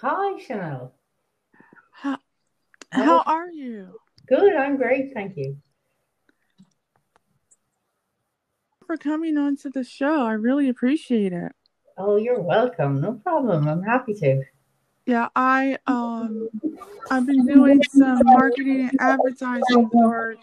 Hi, Chanel. How, how are you? Good, I'm great, thank you. For coming on to the show. I really appreciate it. Oh, you're welcome. No problem. I'm happy to. Yeah, I um I've been doing some marketing and advertising for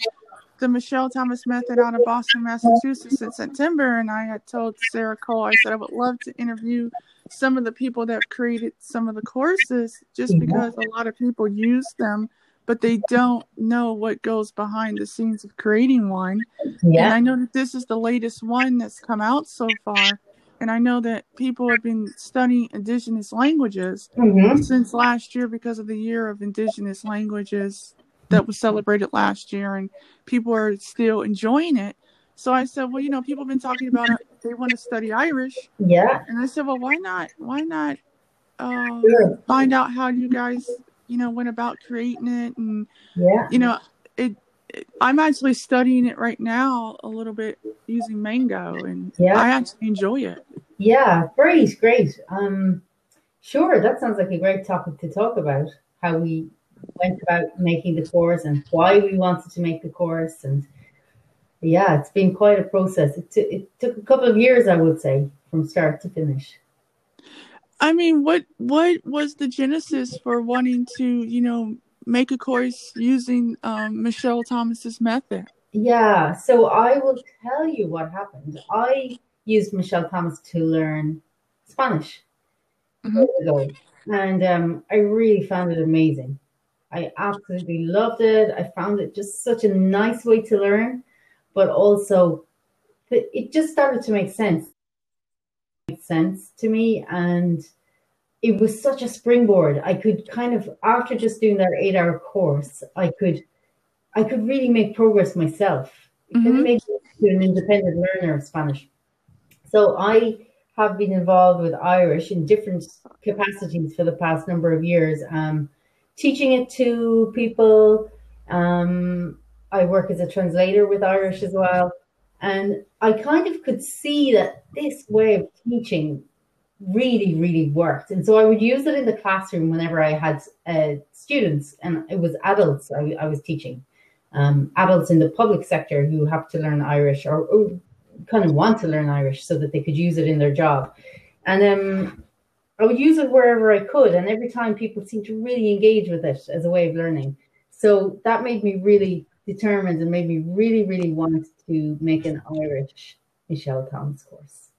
the Michel Thomas Method out of Boston, Massachusetts in September, and I had told Sarah Cole I said I would love to interview some of the people that created some of the courses just because a lot of people use them but they don't know what goes behind the scenes of creating one. Yeah. And I know that this is the latest one that's come out so far. And I know that people have been studying indigenous languages Mhm. since last year because of the year of indigenous languages that was celebrated last year and people are still enjoying it. So I said, well, you know, people have been talking about it. They want to study Irish. Yeah. And I said, well, why not? Why not uh, Sure. find out how you guys, you know, went about creating it and Yeah. you know it, it i'm actually studying it right now a little bit using mango and Yeah. i actually enjoy it Yeah. Great, great. Um sure, that sounds like a great topic to talk about. How we went about making the course and why we wanted to make the course and yeah, it's been quite a process. It, t- it took a couple of years, I would say, from start to finish. i mean what what was the genesis for wanting to you know make a course using um, michel thomas's method Yeah, so I will tell you what happened. I used Michel Thomas to learn Spanish Mhm. and um, I really found it amazing. I absolutely loved it. I found it just such a nice way to learn, but also it just started to make sense. Make sense to me, and it was such a springboard. I could kind of after just doing that eight-hour course, I could I could really make progress myself. It Mhm. really made me an independent learner of Spanish. So I have been involved with Irish in different capacities for the past number of years, um, teaching it to people. Um, I work as a translator with Irish as well. And I kind of could see that this way of teaching really, really worked. And so I would use it in the classroom whenever I had uh, students, and it was adults I, I was teaching um, adults in the public sector who have to learn Irish or, or kind of want to learn Irish so that they could use it in their job. And um, I would use it wherever I could, and every time people seemed to really engage with it as a way of learning. So that made me really determined and made me really, really want to make an Irish Michel Thomas course.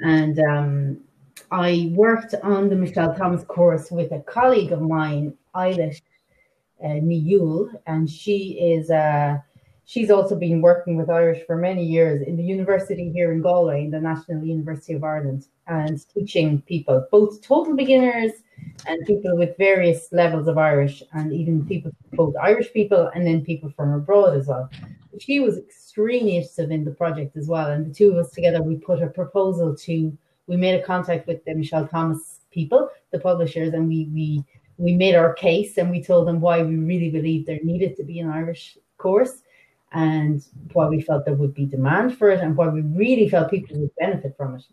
And um, I worked on the Michel Thomas course with a colleague of mine, Eilish uh, Niyul, and she is uh, she's also been working with Irish for many years in the university here in Galway, in the National University of Ireland, and teaching people, both total beginners and people with various levels of Irish, and even people, both Irish people and then people from abroad as well. She was extremely interested in the project as well, and the two of us together, we put a proposal to, we made a contact with the Michel Thomas people, the publishers, and we we we made our case and we told them why we really believed there needed to be an Irish course and why we felt there would be demand for it and why we really felt people would benefit from it.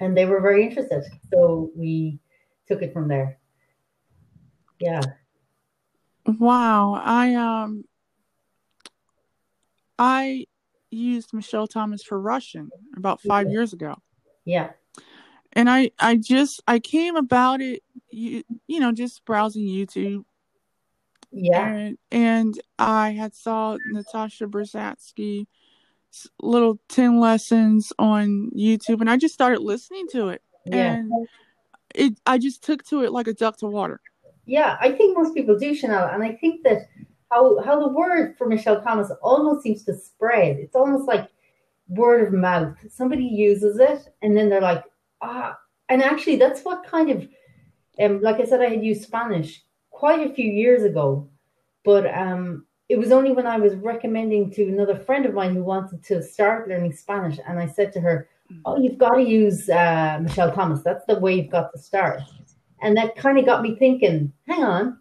And they were very interested. So we took it from there. Yeah. wow i um i used michel thomas for russian about five years ago Yeah. and I I just I came about it you you know just browsing YouTube Yeah. and and I had saw Natasha Bershadski little 10 lessons on YouTube and I just started listening to it Yeah. and it I just took to it like a duck to water. Yeah. I think most people do, Chanel. And I think that how how the word for Michel Thomas almost seems to spread. It's almost like word of mouth. Somebody uses it and then they're like, ah, and actually that's what kind of um like I said, I had used Spanish quite a few years ago, but um it was only when I was recommending to another friend of mine who wanted to start learning Spanish, and I said to her, "Oh, you've got to use uh, Michel Thomas. That's the way you've got to start." And that kind of got me thinking. Hang on,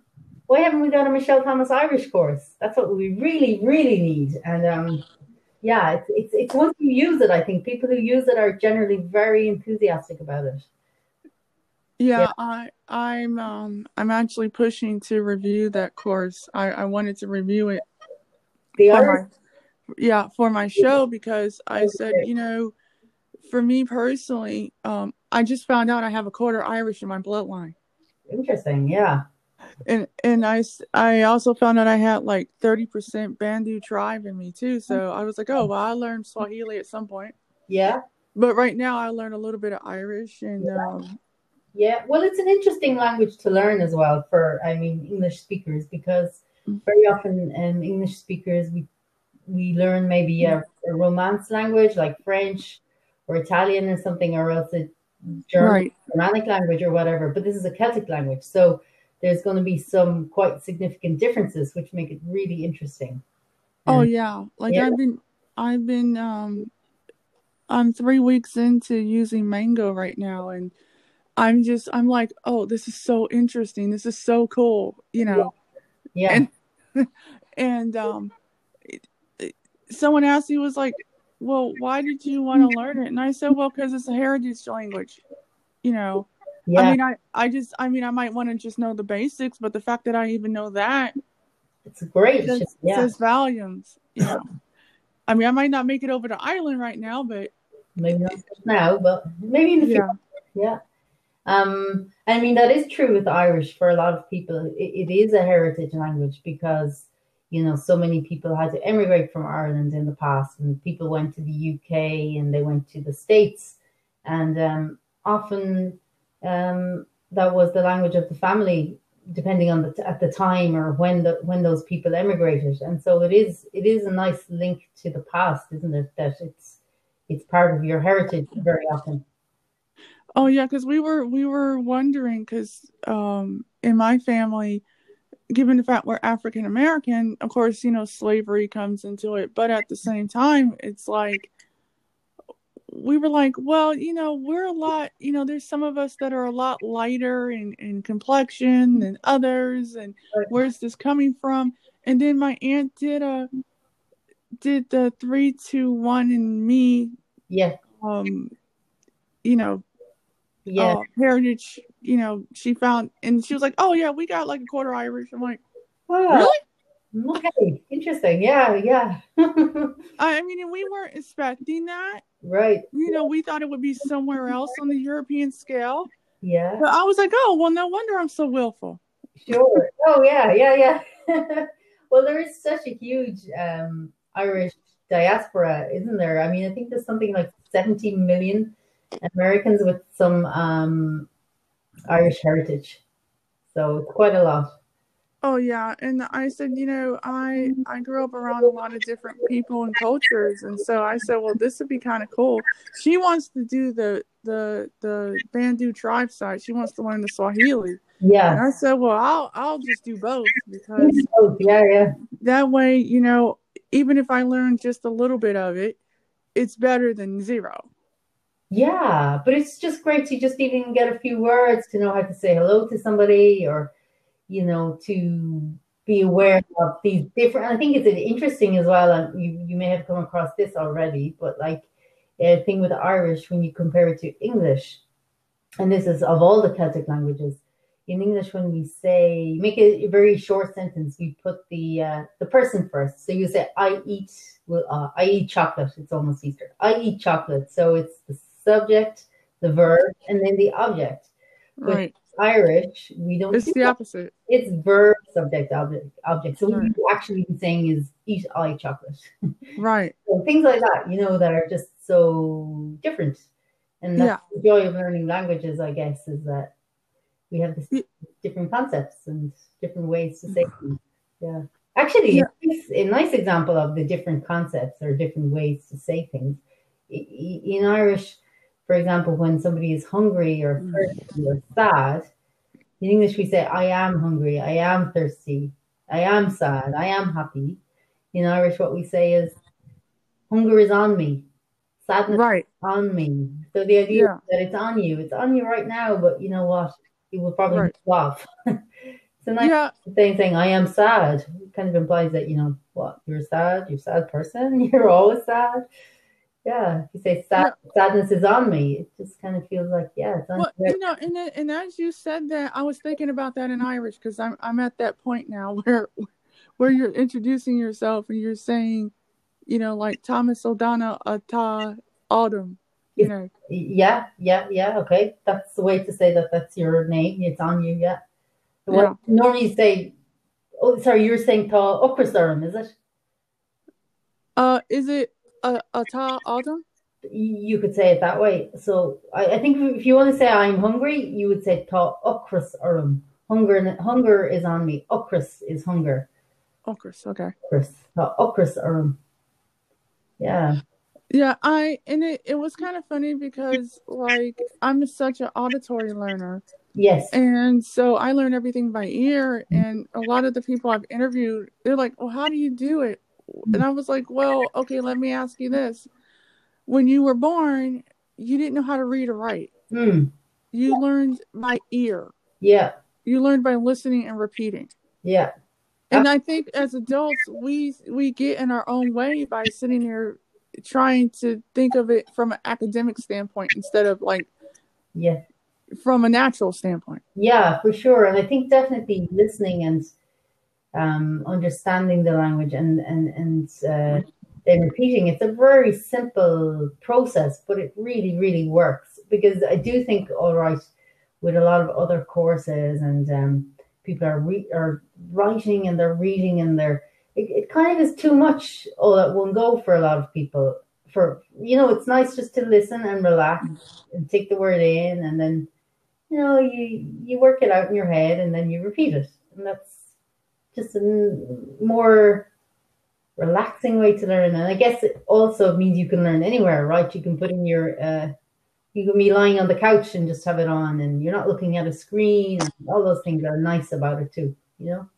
why haven't we got a Michel Thomas Irish course? That's what we really, really need. And um, yeah, it's, it's it's once you use it, I think people who use it are generally very enthusiastic about it. Yeah, yeah, I I'm um I'm actually pushing to review that course. I I wanted to review it. The art. My, yeah, for my show because I said, you know, for me personally, um, I just found out I have a quarter Irish in my bloodline. Interesting, yeah. And and I I also found out I had like thirty percent Bantu tribe in me too. So I was like, oh well, I learned Swahili at some point. Yeah. But right now, I learn a little bit of Irish and. Yeah. Um, yeah, well, it's an interesting language to learn as well for, I mean, English speakers because mm. very often um, English speakers we we learn maybe a, a, Romance language like French or Italian or something, or else a German, right. Germanic language or whatever. But this is a Celtic language, so there's going to be some quite significant differences, which make it really interesting. Oh yeah, like yeah. I've been, I've been, um, I'm three weeks into using Mango right now, and I'm just I'm like, oh, this is so interesting. This is so cool, you know. Yeah. And, and um someone asked me was like, "Well, why did you want to learn it?" And I said, "Well, cuz it's a heritage language." You know. Yeah. I mean, I I just I mean, I might want to just know the basics, but the fact that I even know that it's great. Says, yeah. says volumes, you know. I mean, I might not make it over to Ireland right now, but maybe not now, but maybe in the future. Yeah. yeah. Um, I mean, that is true with Irish for a lot of people. It, it is a heritage language because, you know, so many people had to emigrate from Ireland in the past, and people went to the UK and they went to the States, and um, often um, that was the language of the family, depending on the at the time or when the when those people emigrated. And so it is it is a nice link to the past, isn't it? That it's it's part of your heritage very often. Oh yeah, because we were we were wondering because um, in my family, given the fact we're African American, of course you know slavery comes into it, but at the same time, it's like we were like, well, you know, we're a lot, you know, there's some of us that are a lot lighter in, in complexion than others, and where's this coming from? And then my aunt did a did the three, two, one, and me. Yeah. Um, you know, yeah. uh, heritage you know she found and she was like oh yeah we got like a quarter irish. I'm like wow. really? Okay. Interesting. Yeah yeah. I mean we weren't expecting that. Right. You know we thought it would be somewhere else on the european scale. Yeah. But i was like oh well no wonder i'm so willful. Sure. Oh yeah yeah yeah. Well there is such a huge um irish diaspora isn't there? I mean i think there's something like 17 million Americans with some um, Irish heritage. So it's quite a lot. Oh yeah, and I said, you know, I I grew up around a lot of different people and cultures, and so I said, well, this would be kind of cool. She wants to do the the the Bantu tribe side. She wants to learn the Swahili. Yeah. And I said, well, I'll I'll just do both because yeah, yeah. That way, you know, even if I learn just a little bit of it, it's better than zero. Yeah, but it's just great to just even get a few words to know how to say hello to somebody or, you know, to be aware of these different. I think it's interesting as well, and you, you may have come across this already, but like a thing with Irish when you compare it to English, and this is of all the Celtic languages. In English, when we say make a, very short sentence, we put the uh, the person first. So you say, "I eat." Well, uh, I eat chocolate. It's almost Easter. I eat chocolate. So it's the subject, the verb, and then the object. Right. Irish, we don't. It's the that. opposite. It's verb, subject, object. Object. So right. what actually be saying is eat I chocolate. Right. so things like that, you know, that are just so different. And that's yeah. the joy of learning languages, I guess, is that we have this yeah. different concepts and different ways to say things. Yeah. Actually, yeah. a nice example of the different concepts or different ways to say things. In Irish, for example, when somebody is hungry or mm. thirsty or sad, in English we say, I am hungry, I am thirsty, I am sad, I am happy. In Irish, what we say is, hunger is on me, sadness right. on me. So the idea yeah. that it's on you, it's on you right now, but you know what? It will probably right. go off. so nice yeah. saying, I am sad, it kind of implies that, you know, what, you're sad, you're a sad person, you're always sad Yeah, you say sad, sadness is on me. It just kind of feels like yeah, it's on. Well, you. know, and and as you said that, I was thinking about that in Irish because I'm I'm at that point now where where you're introducing yourself and you're saying, you know, like Thomas O'Donnell Ata Autumn. You know. Yeah, yeah, yeah. Okay, that's the way to say that. That's your name. It's on you. Yeah. Yeah. normally you say. Oh, sorry, you're saying Tá Uppersurm, is it? Uh, is it uh, Ata Autumn? You could say it that way. So I, I think if you want to say I'm hungry, you would say Tá Uppersurm. Hunger, hunger is on me. Ocras is hunger. Oh, Okay. Ocras, Tá Uppersurm. Yeah. Yeah, I and it, it was kind of funny because like I'm such an auditory learner. Yes. And so I learn everything by ear. And a lot of the people I've interviewed, they're like, well, how do you do it? And I was like, well, okay, let me ask you this. When you were born, you didn't know how to read or write. Hmm. You learned by ear, Yeah. you learned by listening and repeating. Yeah. And I think as adults, we we get in our own way by sitting here trying to think of it from an academic standpoint instead of like Yeah. from a natural standpoint. Yeah, for sure. And I think definitely listening and um, understanding the language and and and uh, then repeating. It's a very simple process, but it really really works because I do think all right with a lot of other courses and um, people are re- are writing and they're reading and they're it, it kind of is too much all at one go for a lot of people. For you know, it's nice just to listen and relax and take the word in and then you know, you you work it out in your head and then you repeat it, and that's just a more relaxing way to learn. And I guess it also means you can learn anywhere, right? You can put in your, uh, you can be lying on the couch and just have it on, and you're not looking at a screen. All those things are nice about it too, you know.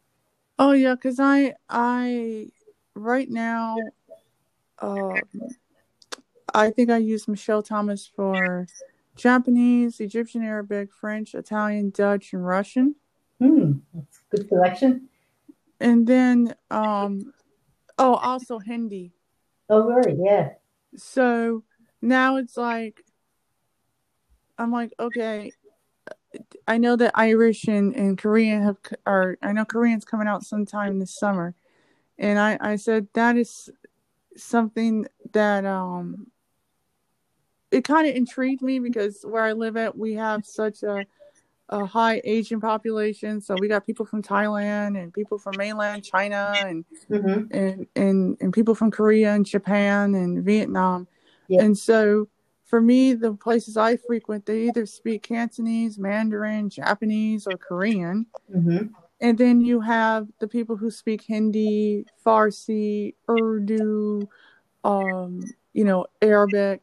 Oh yeah, because I I right now, um, I think I use Michel Thomas for Japanese, Egyptian, Arabic, French, Italian, Dutch, and Russian. Hmm, that's a good selection. And then, um, oh, also Hindi. Oh, right, yeah, So now it's like, I'm like, okay, I know that Irish and, and Korean have, or I know Korean's coming out sometime this summer. And I, I said, that is something that, um, it kind of intrigued me because where I live at, we have such a, a high Asian population. So we got people from Thailand and people from mainland China and hmm and and and people from Korea and Japan and Vietnam. Yeah. And so for me, the places I frequent, they either speak Cantonese, Mandarin, Japanese, or Korean. hmm And then you have the people who speak Hindi, Farsi, Urdu, um, you know, Arabic.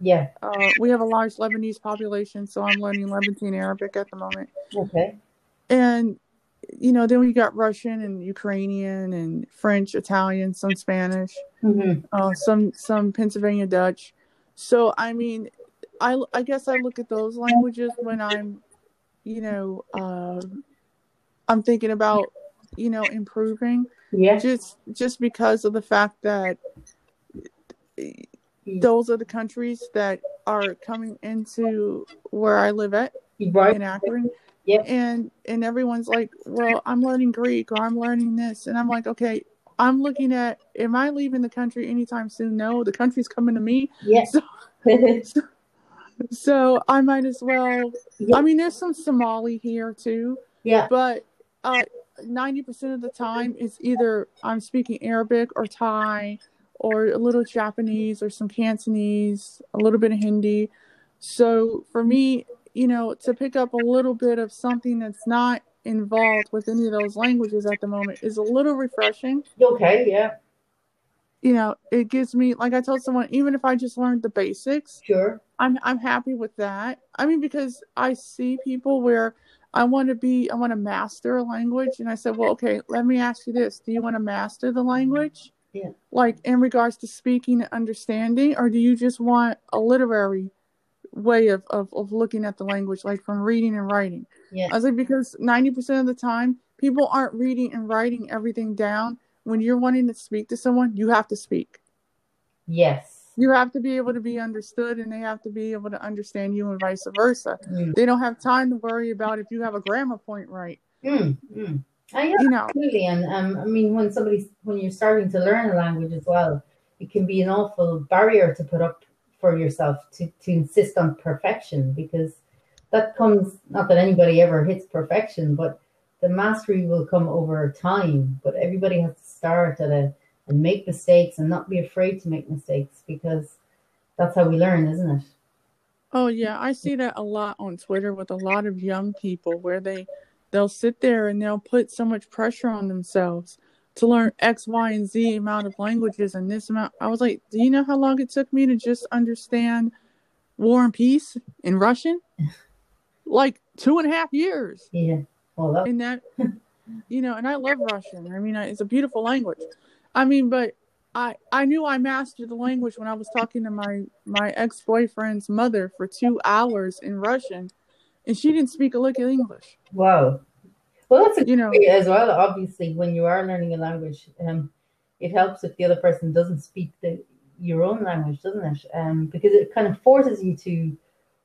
Yeah, Uh, we have a large Lebanese population, so I'm learning Levantine Arabic at the moment. okay, And you know, then we got Russian and Ukrainian and French, Italian, some Spanish. hmm uh, some some Pennsylvania Dutch. So I mean, I I guess I look at those languages when I'm, you know, uh, I'm thinking about, you know, improving yeah, just just because of the fact that those are the countries that are coming into where I live at right, in Akron. Yeah. And and everyone's like, well, I'm learning Greek or I'm learning this, and I'm like, okay, I'm looking at, am I leaving the country anytime soon? No, the country's coming to me. yeah, So I might as well. Yeah. I mean, there's some Somali here too, yeah, but uh, 90% of the time it's either I'm speaking Arabic or Thai or a little Japanese or some Cantonese, a little bit of Hindi. So for me, you know, to pick up a little bit of something that's not involved with any of those languages at the moment is a little refreshing. okay, yeah, You know, it gives me, like I told someone, even if I just learned the basics, sure, I'm I'm happy with that. I mean, because I see people where I want to be, I want to master a language, and I said, well, okay, let me ask you this: Do you want to master the language? Yeah. Like in regards to speaking and understanding, or do you just want a literary way of of, of looking at the language, like from reading and writing? yeah, I was like, because ninety percent of the time, people aren't reading and writing everything down. When you're wanting to speak to someone, you have to speak. yes, You have to be able to be understood, and they have to be able to understand you, and vice versa. Mm. They don't have time to worry about if you have a grammar point right. Mm, mm. Uh, yeah, You know, absolutely. And um, I mean, when somebody's when you're starting to learn a language as well, it can be an awful barrier to put up for yourself to to insist on perfection because that comes not that anybody ever hits perfection, but the mastery will come over time. But everybody has to start at a and make mistakes and not be afraid to make mistakes because that's how we learn, isn't it? Oh yeah, I see that a lot on Twitter with a lot of young people where they they'll sit there and they'll put so much pressure on themselves to learn X, Y, and Z amount of languages and this amount. I was like, do you know how long it took me to just understand War and Peace in Russian? Like two and a half years. Yeah. Well, that, And that, you know, and I love Russian. I mean, it's a beautiful language. I mean, but I I knew I mastered the language when I was talking to my my ex boyfriend's mother for two hours in Russian, and she didn't speak a lick of English. wow. Well, that's a You know, as well. Obviously, when you are learning a language, um, it helps if the other person doesn't speak the your own language, doesn't it? Um, because it kind of forces you to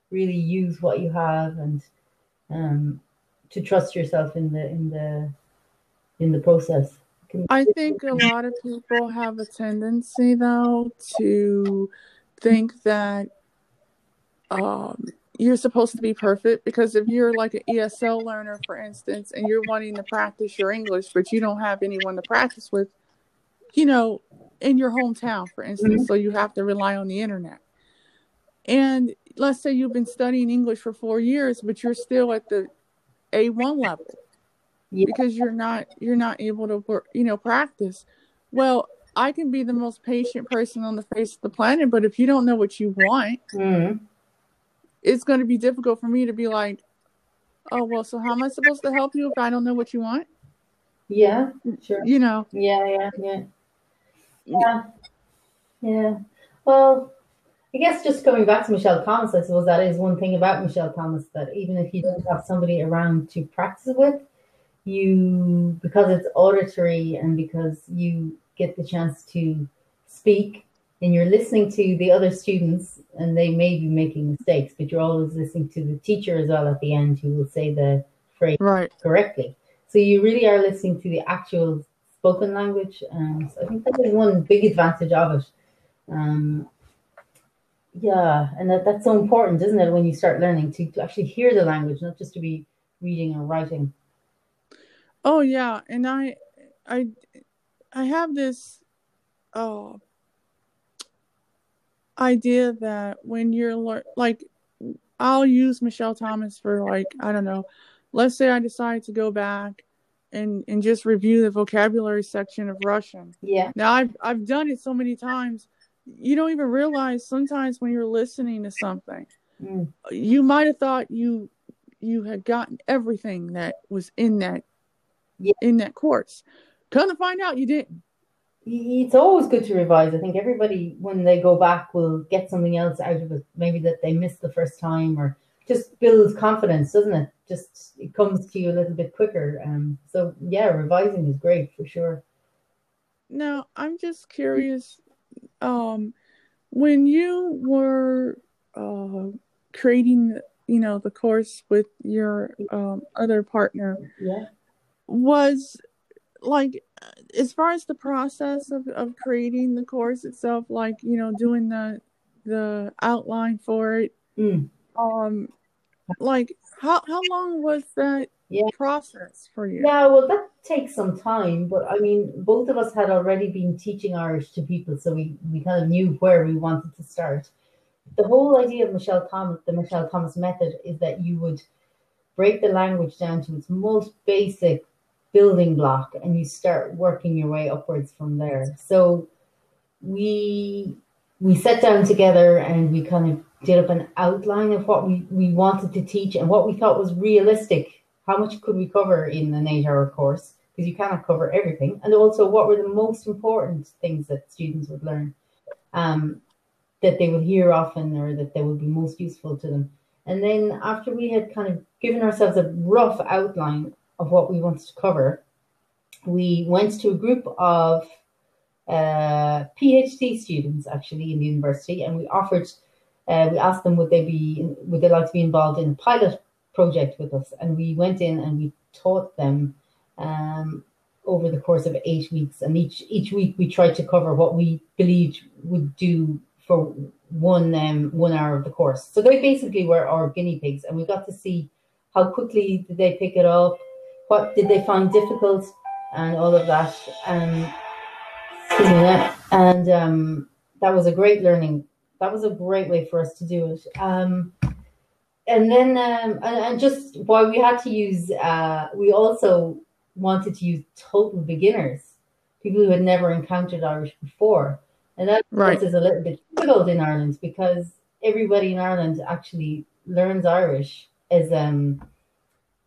really use what you have and um, to trust yourself in the in the in the process. I think a lot of people have a tendency though to think that um you're supposed to be perfect because if you're like an ESL learner, for instance, and you're wanting to practice your English, but you don't have anyone to practice with, you know, in your hometown, for instance, so you have to rely on the internet. And let's say you've been studying English for four years, but you're still at the A1 level Yeah. because you're not you're not able to work, you know, practice. Well, I can be the most patient person on the face of the planet, but if you don't know what you want, Mm, it's going to be difficult for me to be like, oh well, so how am I supposed to help you if I don't know what you want? yeah, sure. You know, Yeah, yeah, yeah. Yeah. Yeah. Well, I guess just coming back to Michel Thomas, I suppose that is one thing about Michel Thomas that even if you don't have somebody around to practice with, you because it's auditory and because you get the chance to speak and you're listening to the other students and they may be making mistakes, but you're always listening to the teacher as well at the end who will say the phrase right? correctly. So you really are listening to the actual spoken language. Um, so I think that is one big advantage of it. Um, yeah, and that, that's so important, isn't it, when you start learning to, to actually hear the language, not just to be reading or writing. Oh yeah, and I, I, I have this, uh, idea that when you're like, I'll use Michel Thomas for like I don't know, let's say I decide to go back and and just review the vocabulary section of Russian. Yeah, Now I've I've done it so many times, you don't even realize sometimes when you're listening to something, mm, you might have thought you you had gotten everything that was in that Yeah. in that course. Come to find out you didn't. It's always good to revise. I think everybody, when they go back, will get something else out of it. Maybe that they missed the first time, or just builds confidence, doesn't it? Just it comes to you a little bit quicker. Um, so yeah, revising is great for sure. Now I'm just curious, um, when you were uh creating you know the course with your um other partner, Yeah. was like as far as the process of, of creating the course itself like you know doing the the outline for it Mm. um like how how long was that Yeah. process for you Yeah, well, that takes some time, but I mean, both of us had already been teaching Irish to people, so we, we kind of knew where we wanted to start. The whole idea of Michel Thomas, the Michel Thomas method, is that you would break the language down to its most basic building block and you start working your way upwards from there. So we we sat down together and we kind of did up an outline of what we, we wanted to teach and what we thought was realistic how much could we cover in an eight hour course? Because you cannot cover everything. And also, what were the most important things that students would learn um, that they will hear often or that they will be most useful to them? And then, after we had kind of given ourselves a rough outline of what we wanted to cover, we went to a group of uh, PhD students actually in the university, and we offered, uh, we asked them would they be, would they like to be involved in a pilot project with us, and we went in and we taught them um, over the course of eight weeks, and each each week we tried to cover what we believed would do for one um, one hour of the course. So they basically were our guinea pigs, and we got to see how quickly did they pick it up, what did they find difficult, and all of that. And and um, that was a great learning. That was a great way for us to do it. Um, and then um, and, and, just why we had to use, uh, we also wanted to use total beginners, people who had never encountered Irish before. And that right. is a little bit difficult in Ireland because everybody in Ireland actually learns Irish as um,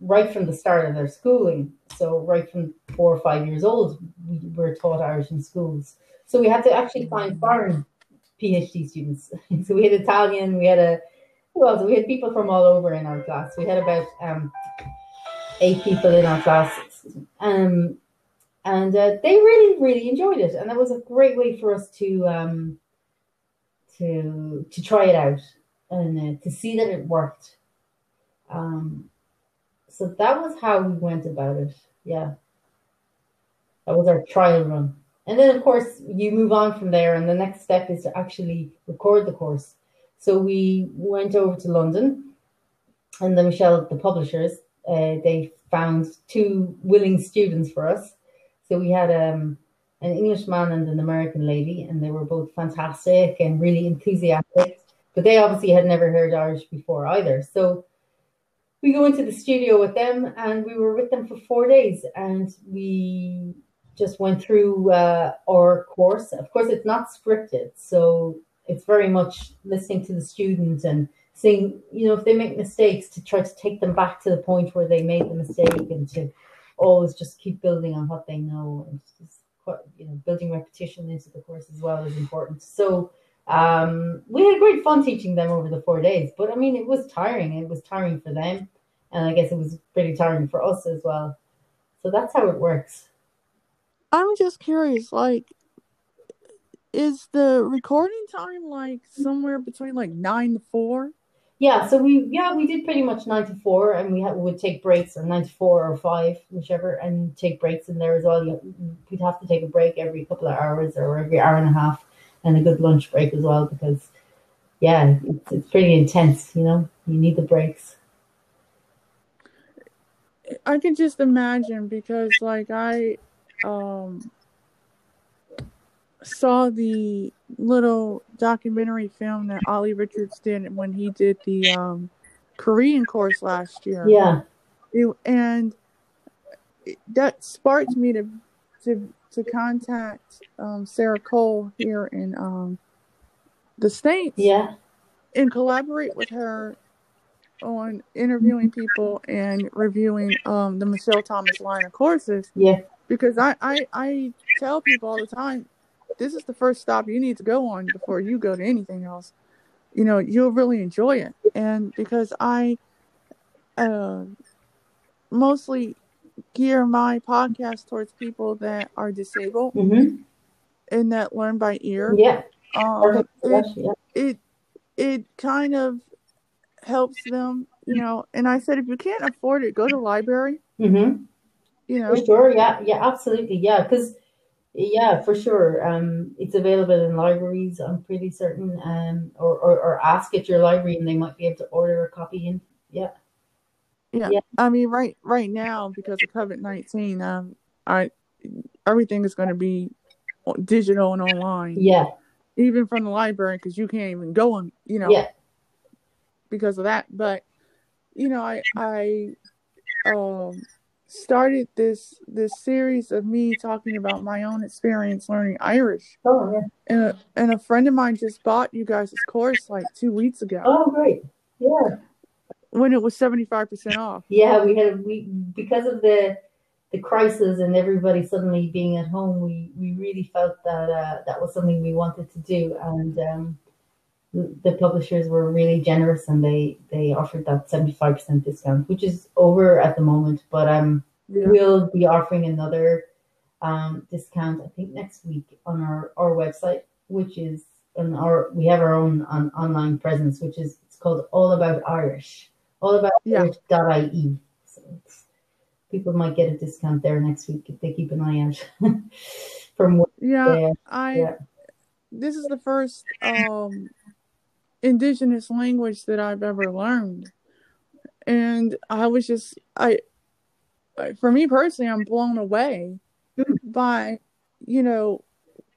right from the start of their schooling. So right from four or five years old, we were taught Irish in schools. So we had to actually find foreign PhD students. so we had Italian, we had a well, we had people from all over in our class. We had about um, eight people in our class, um, and uh, they really, really enjoyed it, and that was a great way for us to um, to to try it out and uh, to see that it worked. Um, so that was how we went about it. Yeah. That was our trial run. And then, of course, you move on from there, and the next step is to actually record the course. So we went over to London, and the Michel, the publishers, uh, they found two willing students for us. So we had um, an Englishman and an American lady, and they were both fantastic and really enthusiastic. But they obviously had never heard Irish before either. So we go into the studio with them and we were with them for four days and we just went through uh, our course. Of course, it's not scripted, so it's very much listening to the students and seeing, you know, if they make mistakes, to try to take them back to the point where they made the mistake and to always just keep building on what they know and just, you know, building repetition into the course as well is important. So um, we had great fun teaching them over the four days, but I mean, it was tiring. It was tiring for them and I guess it was pretty tiring for us as well. So that's how it works. I'm just curious, like, is the recording time like somewhere between like nine to four? Yeah, so we yeah we did pretty much nine to four, and we, had, would take breaks or nine to four or five, whichever, and take breaks in there as well. We'd have to take a break every couple of hours or every hour and a half, and a good lunch break as well because yeah, it's, it's pretty intense. You know, you need the breaks. I can just imagine because like I um saw the little documentary film that Olly Richards did when he did the um Korean course last year. Yeah. It, and that sparked me to to to contact um, Sarah Cole here in um, the states. Yeah. And collaborate with her on interviewing people and reviewing um, the Michel Thomas line of courses. Yeah. Because I, I, I tell people all the time, this is the first stop you need to go on before you go to anything else. You know, you'll really enjoy it. And because I uh, mostly gear my podcast towards people that are disabled mm-hmm. and that learn by ear. Yeah. Um, it, it, it kind of helps them, you know. And I said, if you can't afford it, go to library. Mm-hmm. You know, for sure, yeah, yeah, absolutely, yeah, because yeah, for sure, um, it's available in libraries. I'm pretty certain, um, or, or or ask at your library, and they might be able to order a copy in. Yeah. Yeah. yeah. I mean, right right now because of COVID nineteen, um, I everything is going to be digital and online. Yeah. Even from the library, because you can't even go on, you know. Yeah because of that. But you know, I I um started this this series of me talking about my own experience learning Irish. Oh yeah. And a, and a friend of mine just bought you guys' course like two weeks ago. Oh great. Yeah. When it was seventy five percent off. Yeah, we had we because of the the crisis and everybody suddenly being at home, we we really felt that uh, that was something we wanted to do, and um, the publishers were really generous and they they offered that 75% discount which is over at the moment but um yeah. we'll be offering another um, discount, I think next week on our, our website, which is on our, we have our own on, online presence, which is, it's called All About Irish, all about Yeah. Irish.ie. So it's, people might get a discount there next week if they keep an eye out from what Yeah, Yeah, I yeah. this is the first um indigenous language that I've ever learned. And I was just I for me personally I'm blown away by you know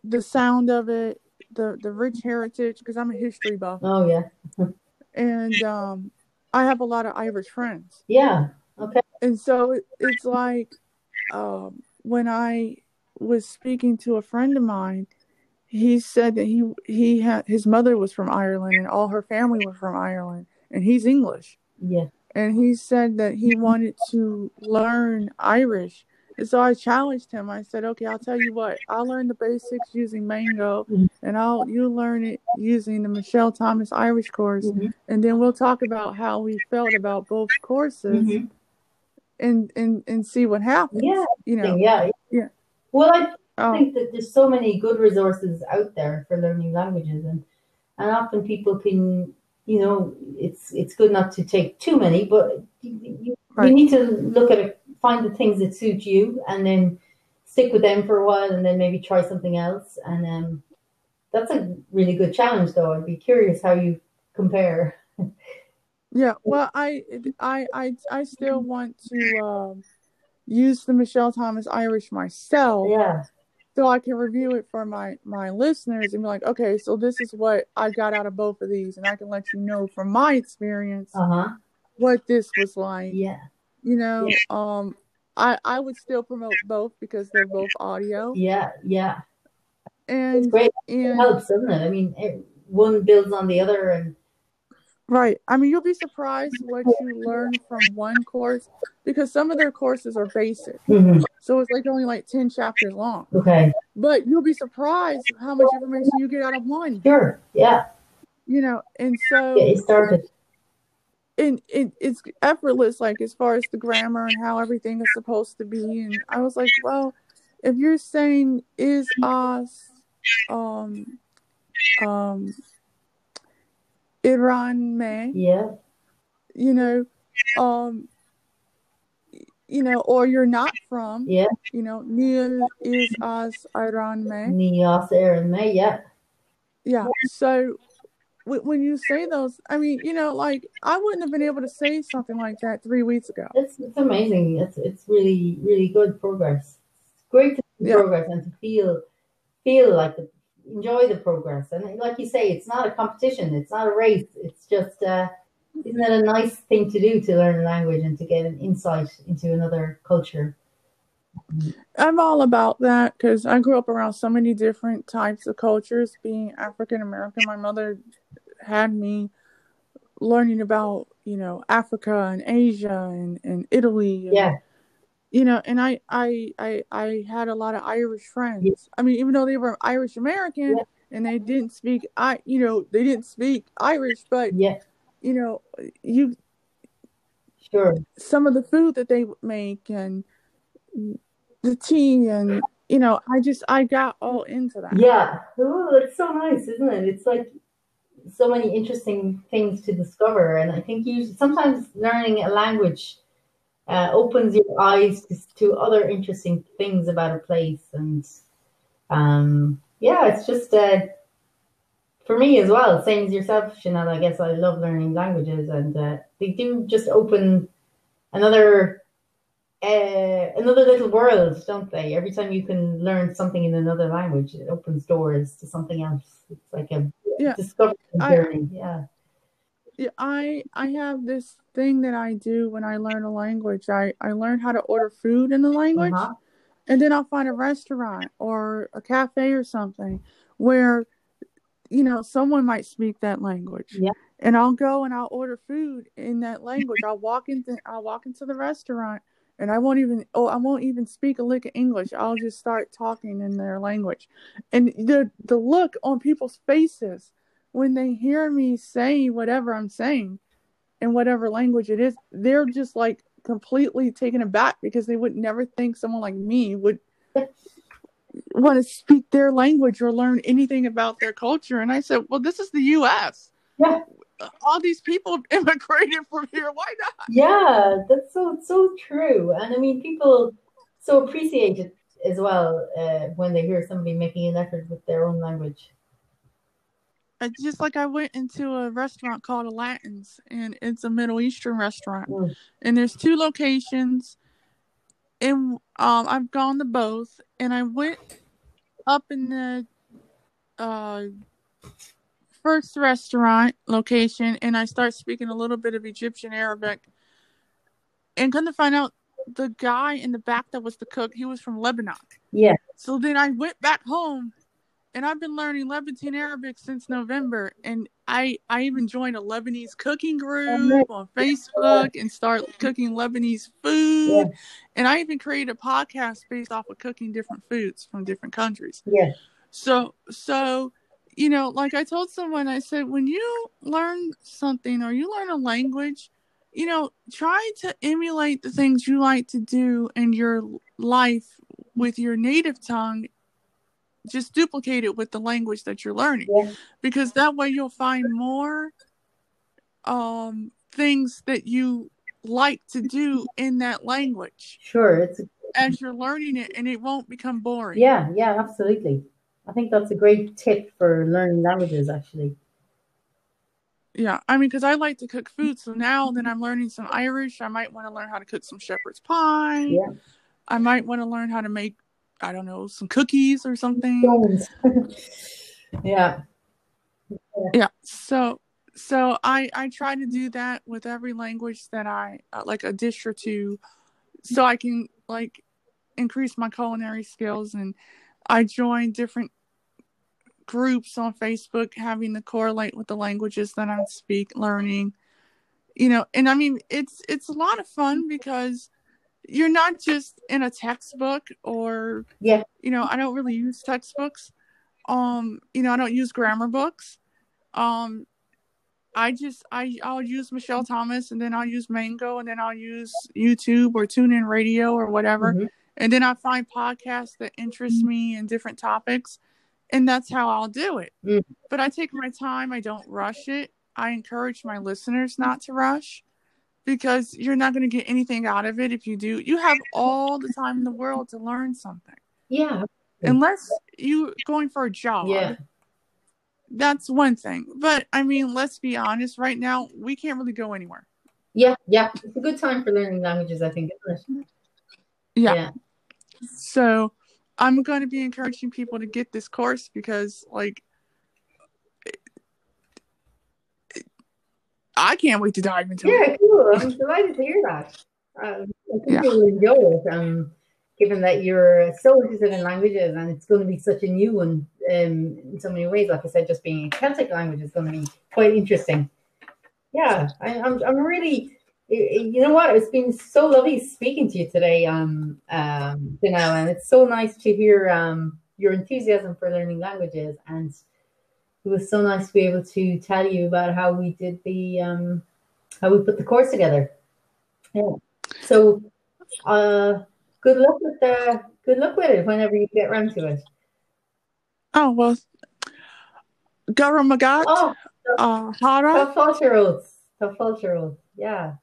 the sound of it, the the rich heritage because I'm a history buff Oh yeah. and um I have a lot of Irish friends. Yeah. Okay. And so it, it's like um, when I was speaking to a friend of mine, he said that he he had his mother was from Ireland and all her family were from Ireland, and he's English. Yeah. And he said that he wanted to learn Irish. And so I challenged him. I said, "Okay, I'll tell you what. I'll learn the basics using Mango, Mhm. and I'll you learn it using the Michel Thomas Irish course, Mhm. and then we'll talk about how we felt about both courses." Mhm. and and and see what happens. Yeah. You know. Yeah. Yeah. Well, I Um, think that there's so many good resources out there for learning languages, and and often people can, you know, it's it's good not to take too many, but you, you, Right. you need to look at it, find the things that suit you, and then stick with them for a while, and then maybe try something else. And um, that's a really good challenge, though. I'd be curious how you compare. yeah. Well, I I I I still want to um, use the Michel Thomas Irish myself, Yeah. So I can review it for my my listeners and be like, okay, so this is what I got out of both of these, and I can let you know from my experience Uh huh. what this was like. Yeah. You know, um, I I would still promote both because they're both audio, Yeah. Yeah. It's and great. It helps, doesn't it? I mean, it, one builds on the other, and Right. I mean, you'll be surprised what you learn from one course because some of their courses are basic. So it's like only like 10 chapters long. okay. But you'll be surprised how much information you get out of one, Sure. Yeah. you know. And so Get you started. and it, it's effortless, like as far as the grammar and how everything is supposed to be. And I was like, well, if you're saying is us, um, um, Iran may, Yeah. you know, um, you know, or you're not from, Yeah. you know, Neil is as Iran may. Nias Aaron May. Yeah. Yeah. So w- when you say those, I mean, you know, like I wouldn't have been able to say something like that three weeks ago. It's it's amazing. It's it's really really good progress. It's great to see Yeah. progress and to feel feel like the, enjoy the progress. And like you say, it's not a competition. It's not a race. It's just uh, isn't it a nice thing to do to learn a language and to get an insight into another culture? I'm all about that because I grew up around so many different types of cultures. Being African American, my mother had me learning about, you know, Africa and Asia and, and Italy. And, Yeah. You know, and I, I, I, I had a lot of Irish friends. I mean, even though they were Irish American Yeah. and they didn't speak, I, you know, they didn't speak Irish, but Yeah. you know, you Sure. some of the food that they make and the tea and you know i just i got all into that Yeah. Oh, it's so nice, isn't it? It's like so many interesting things to discover, and I think you sometimes learning a language uh, opens your eyes to, other interesting things about a place, and um, yeah, it's just uh, for me as well. Same as yourself, Chanel. I guess I love learning languages, and uh, they do just open another uh, another little world, don't they? Every time you can learn something in another language, it opens doors to something else. It's like a Yeah. discovery journey. yeah. Yeah, i i have this thing that i do when i learn a language. I i learn how to order food in the language Uh-huh. and then i'll find a restaurant or a cafe or something where you know someone might speak that language. Yeah. and i'll go and i'll order food in that language. I'll walk into i'll walk into the restaurant and i won't even oh i won't even speak a lick of english. I'll just start talking in their language. And the the look on people's faces when they hear me say whatever i'm saying in whatever language it is they're just like completely taken aback because they would never think someone like me would want to speak their language or learn anything about their culture. And I said, well, this is the U.S. Yeah. All these people immigrated from here. Why not? Yeah, that's so so true. And I mean, people so appreciate it as well uh, when they hear somebody making an effort with their own language. It's just like I went into a restaurant called Latins, and it's a Middle Eastern restaurant, Mm. and there's two locations. And um, I've gone to both, and I went up in the uh, first restaurant location, and I start speaking a little bit of Egyptian Arabic, and come to find out, the guy in the back that was the cook, he was from Lebanon. Yeah, So then I went back home and I've been learning Levantine Arabic since November and I I even joined a Lebanese cooking group on Facebook and start cooking Lebanese food Yeah. and I even created a podcast based off of cooking different foods from different countries. yeah, So so you know, like I told someone I said when you learn something or you learn a language, you know, try to emulate the things you like to do in your life with your native tongue. Just duplicate it with the language that you're learning yeah, because that way you'll find more um things that you like to do in that language sure. It's as you're learning it and it won't become boring. yeah, yeah, absolutely. I think that's a great tip for learning languages. Actually, Yeah, I mean, because I like to cook food, so now that I'm learning some Irish, I might want to learn how to cook some shepherd's pie. Yeah. I might want to learn how to make, I don't know, some cookies or something. Yeah, Yeah. So, so I I try to do that with every language that I uh, like a dish or two, so I can like increase my culinary skills, and I join different groups on Facebook having to correlate with the languages that I speak, learning. You know, and I mean it's it's a lot of fun because you're not just in a textbook or yeah, you know, I don't really use textbooks. Um, you know, I don't use grammar books. Um, I just I I'll use Michel Thomas and then I'll use Mango and then I'll use YouTube or TuneIn Radio or whatever. Mhm. And then I find podcasts that interest me in different topics and that's how I'll do it. Mm. But I take my time, I don't rush it. I encourage my listeners not to rush because you're not going to get anything out of it if you do. You have all the time in the world to learn something. Yeah, unless you going for a job. Yeah, that's one thing. But i mean let's be honest right now we can't really go anywhere. Yeah, yeah. It's a good time for learning languages. I think, yeah, Yeah, so i'm going to be encouraging people to get this course because like can't wait to dive into it yeah, cool. I'm delighted to hear that. Um, I think Yeah. you'll enjoy it. Um, given that you're so interested in languages and it's going to be such a new one um, in so many ways. Like I said, just being a Celtic language is going to be quite interesting. Yeah, I, I'm, I'm really, you know what? It's been so lovely speaking to you today, um, um, Janelle, and it's so nice to hear um, your enthusiasm for learning languages. And it was so nice to be able to tell you about how we did the, um, how we put the course together. Yeah. So, uh, good luck with the good luck with it whenever you get around to it. oh well Garamagat, Oh, uh, Hara. Fáilteóid. Tá. Yeah.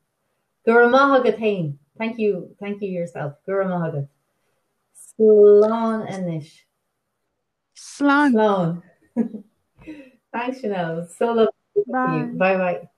Gur maithagat tain. Thank you. Thank you yourself. Gur maithagat. Slán inis. Slan. Slán. Thanks, Chanel. So lovely Bye. you. Bye bye.